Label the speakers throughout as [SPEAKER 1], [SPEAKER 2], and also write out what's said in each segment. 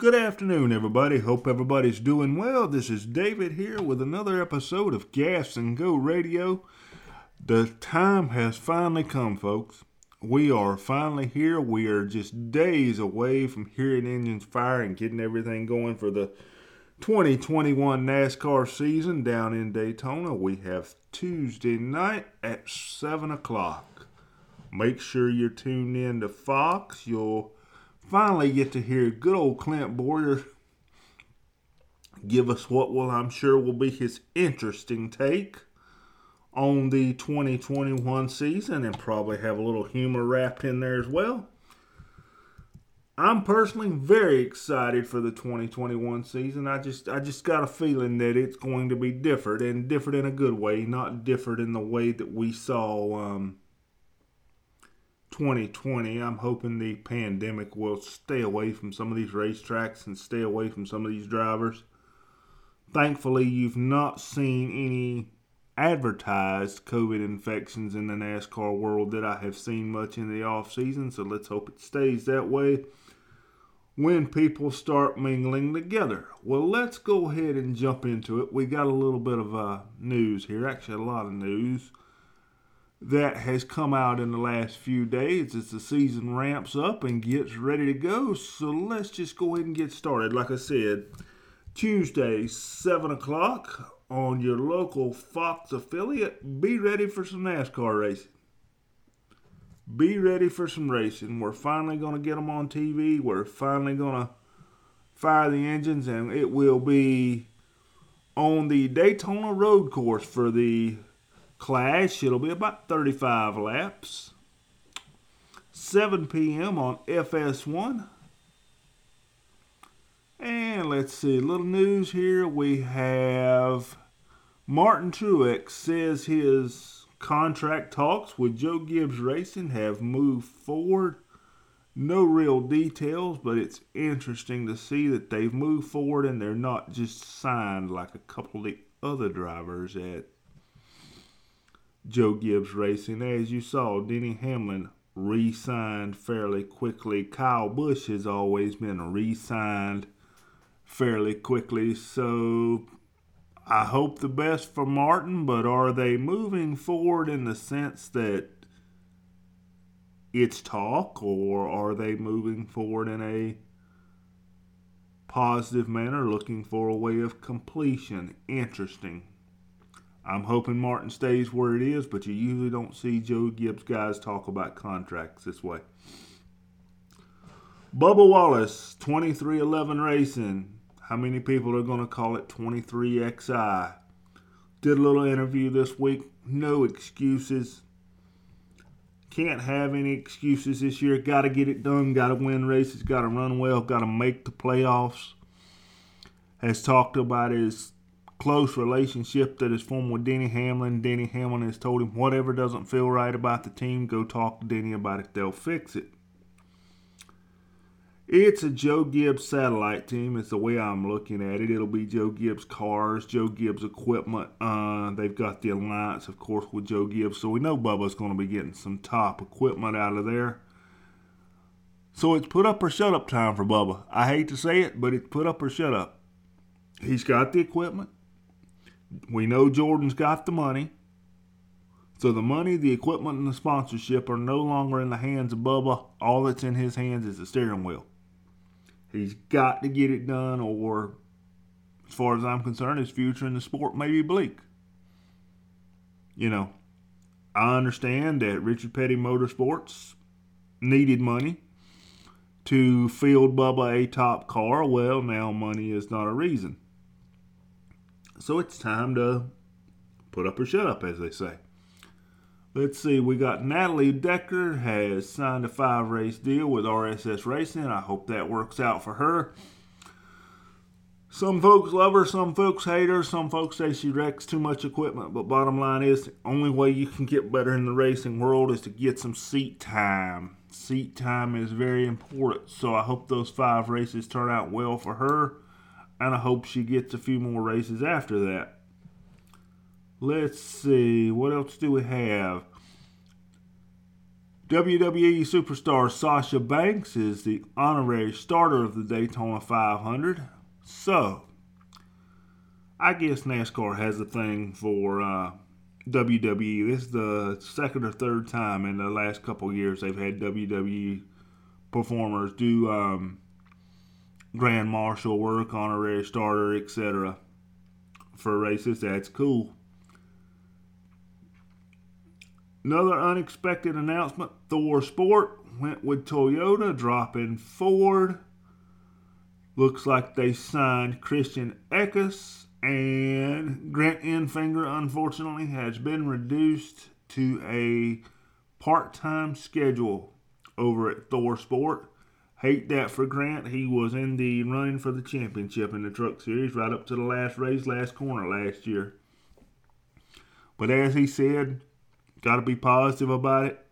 [SPEAKER 1] Good afternoon, everybody. Hope everybody's doing well. This is David here with another episode of Gas and Go Radio. The time has finally come, folks. We are finally here. We are just days away from hearing engines fire and getting everything going for the 2021 NASCAR season down in Daytona. We have Tuesday night at 7 o'clock. Make sure you're tuned in to Fox. You'll finally get to hear good old Clint Bowyer give us what will I'm sure will be his interesting take on the 2021 season and probably have a little humor wrapped in there as well. I'm personally very excited for the 2021 season. I just I just got a feeling that it's going to be different and different in a good way, not different in the way that we saw um, 2020. I'm hoping the pandemic will stay away from some of these racetracks and stay away from some of these drivers. Thankfully, you've not seen any advertised COVID infections in the NASCAR world that I have seen much in the off season, so let's hope it stays that way when people start mingling together. Well, let's go ahead and jump into it. We got a little bit of uh, news here, actually, a lot of news that has come out in the last few days as the season ramps up and gets ready to go. So let's just go ahead and get started. Like I said, Tuesday, 7 o'clock on your local Fox affiliate. Be ready for some NASCAR racing. Be ready for some racing. We're finally going to get them on TV. We're finally going to fire the engines, and it will be on the Daytona Road Course for the Clash. It'll be about 35 laps. 7 p.m. on FS1. And let's see, a little news here. We have Martin Truex says his contract talks with Joe Gibbs Racing have moved forward. No real details, but it's interesting to see that they've moved forward and they're not just signed like a couple of the other drivers at Joe Gibbs Racing. As you saw, Denny Hamlin re signed fairly quickly. Kyle Busch has always been re signed fairly quickly. So I hope the best for Martin, but are they moving forward in the sense that it's talk, or are they moving forward in a positive manner, looking for a way of completion? Interesting. I'm hoping Martin stays where it is, but you usually don't see Joe Gibbs guys talk about contracts this way. Bubba Wallace, 2311 Racing. How many people are going to call it 23XI? Did a little interview this week. No excuses. Can't have any excuses this year. Got to get it done. Got to win races. Got to run well. Got to make the playoffs. Has talked about his close relationship that is formed with Denny Hamlin. Denny Hamlin has told him whatever doesn't feel right about the team, go talk to Denny about it. They'll fix it. It's a Joe Gibbs satellite team. It's the way I'm looking at it. It'll be Joe Gibbs cars, Joe Gibbs equipment. Uh, they've got the alliance, of course, with Joe Gibbs, so we know Bubba's going to be getting some top equipment out of there. So it's put up or shut up time for Bubba. I hate to say it, but it's put up or shut up. He's got the equipment. We know Jordan's got the money. So the money, the equipment, and the sponsorship are no longer in the hands of Bubba. All that's in his hands is the steering wheel. He's got to get it done, or as far as I'm concerned, his future in the sport may be bleak. You know, I understand that Richard Petty Motorsports needed money to field Bubba a top car. Well, now money is not a reason. So it's time to put up or shut up, as they say. Let's see, we got Natalie Decker has signed a five race deal with RSS Racing. I hope that works out for her. Some folks love her, some folks hate her, some folks say she wrecks too much equipment. But bottom line is, the only way you can get better in the racing world is to get some seat time. Seat time is very important. So I hope those five races turn out well for her and I hope she gets a few more races after that. Let's see, what else do we have? WWE superstar Sasha Banks is the honorary starter of the Daytona 500. So, I guess NASCAR has a thing for uh, WWE. This is the second or third time in the last couple years they've had WWE performers do um, grand marshal work, honorary starter, etc. for races. That's cool. Another unexpected announcement ThorSport went with Toyota, dropping Ford. Looks like they signed Christian Eckes, and Grant Enfinger, unfortunately, has been reduced to a part time schedule over at ThorSport. Hate that for Grant. He was in the running for the championship in the truck series right up to the last race, last corner last year. But as he said, got to be positive about it.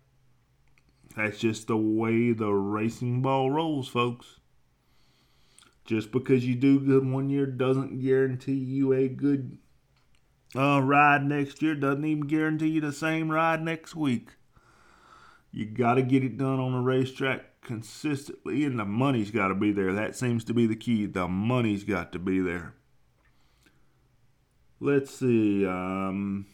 [SPEAKER 1] That's just the way the racing ball rolls, folks. Just because you do good one year doesn't guarantee you a good uh, ride next year. Doesn't even guarantee you the same ride next week. You got to get it done on the racetrack consistently, and the money's got to be there. That seems to be the key. The money's got to be there. Let's see. Um,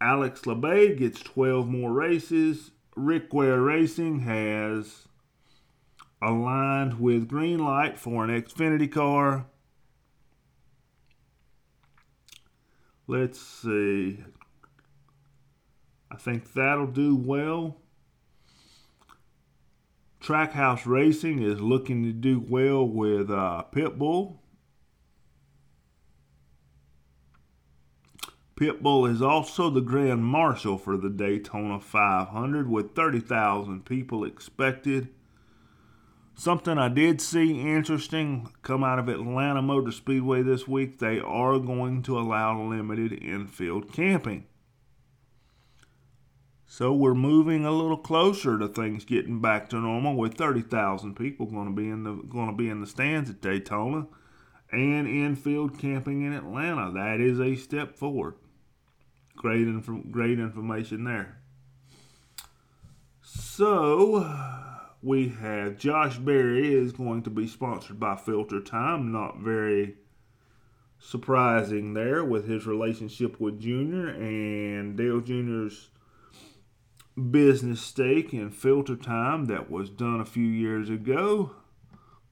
[SPEAKER 1] Alex Labbé gets 12 more races. Rick Ware Racing has aligned with Greenlight for an Xfinity car. Let's see. I think that'll do well. Trackhouse Racing is looking to do well with uh, Pitbull. Pitbull is also the Grand Marshal for the Daytona 500 with 30,000 people expected. Something I did see interesting come out of Atlanta Motor Speedway this week they are going to allow limited infield camping. So we're moving a little closer to things getting back to normal with 30,000 people going to be in the going to be in the stands at Daytona and infield camping in Atlanta. That is a step forward. Great, inf- great information there. So we have Josh Berry is going to be sponsored by Filter Time. Not very surprising there with his relationship with Junior and Dale Junior's business stake in Filter Time that was done a few years ago.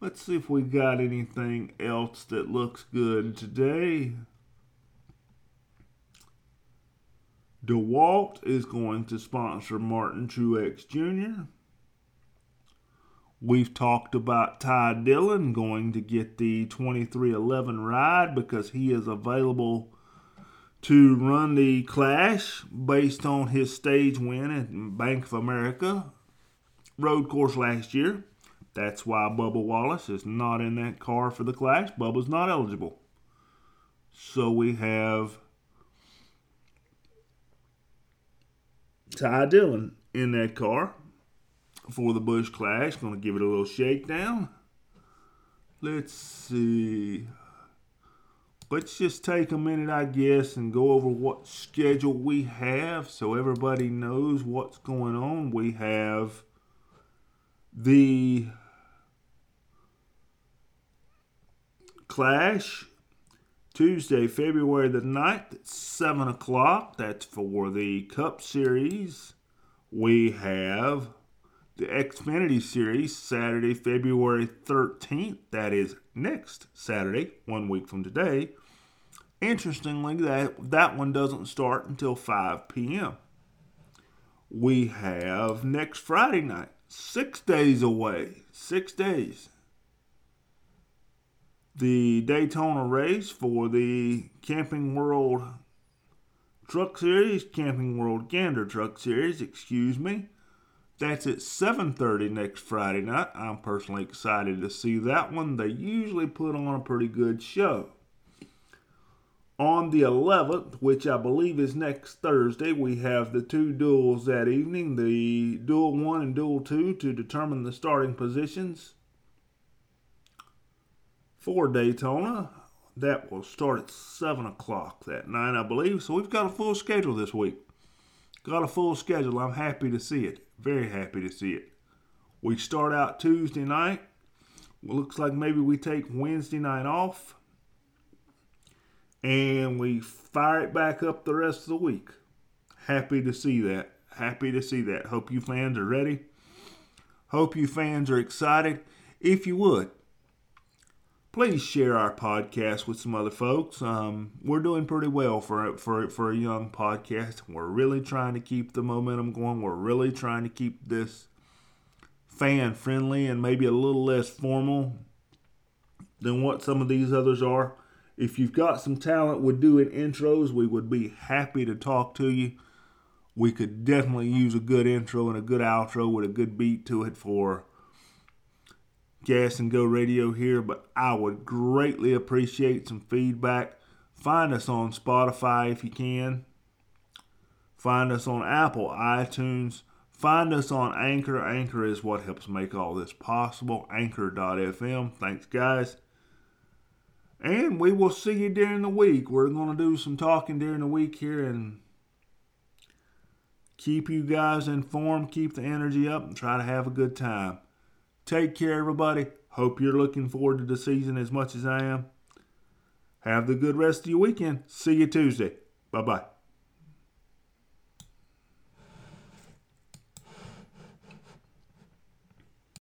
[SPEAKER 1] Let's see if we got anything else that looks good today. DeWalt is going to sponsor Martin Truex Jr. We've talked about Ty Dillon going to get the 2311 ride because he is available to run the Clash based on his stage win at Bank of America road course last year. That's why Bubba Wallace is not in that car for the Clash. Bubba's not eligible. So we have Ty Dillon in that car for the Busch Clash. To give it a little shakedown. Let's see. Let's just take a minute, I guess, and go over what schedule we have so everybody knows what's going on. We have the Clash Tuesday, February the 9th at 7 o'clock. That's for the Cup Series. We have the Xfinity Series Saturday, February 13th. That is next Saturday, one week from today. Interestingly, that, that one doesn't start until 5 p.m. We have next Friday night, six days away. Six days the Daytona race for the Camping World Truck Series, Camping World Gander Truck Series, excuse me. That's at 7:30 next Friday night. I'm personally excited to see that one. They usually put on a pretty good show. On the 11th, which I believe is next Thursday, we have the two duels that evening, the duel 1 and duel 2 to determine the starting positions for Daytona. That will start at 7 o'clock that night, I believe. So we've got a full schedule this week. Got a full schedule. I'm happy to see it. Very happy to see it. We start out Tuesday night. Well, looks like maybe we take Wednesday night off. And we fire it back up the rest of the week. Happy to see that. Happy to see that. Hope you fans are ready. Hope you fans are excited. If you would, please share our podcast with some other folks. Um, we're doing pretty well for for for a young podcast. We're really trying to keep the momentum going. We're really trying to keep this fan friendly and maybe a little less formal than what some of these others are. If you've got some talent with doing intros, we would be happy to talk to you. We could definitely use a good intro and a good outro with a good beat to it for Gas and Go Radio here, but I would greatly appreciate some feedback. Find us on Spotify if you can. Find us on Apple, iTunes. Find us on Anchor. Anchor is what helps make all this possible. Anchor.fm. Thanks, guys. And we will see you during the week. We're going to do some talking during the week here and keep you guys informed, keep the energy up, and try to have a good time. Take care, everybody. Hope you're looking forward to the season as much as I am. Have the good rest of your weekend. See you Tuesday. Bye bye.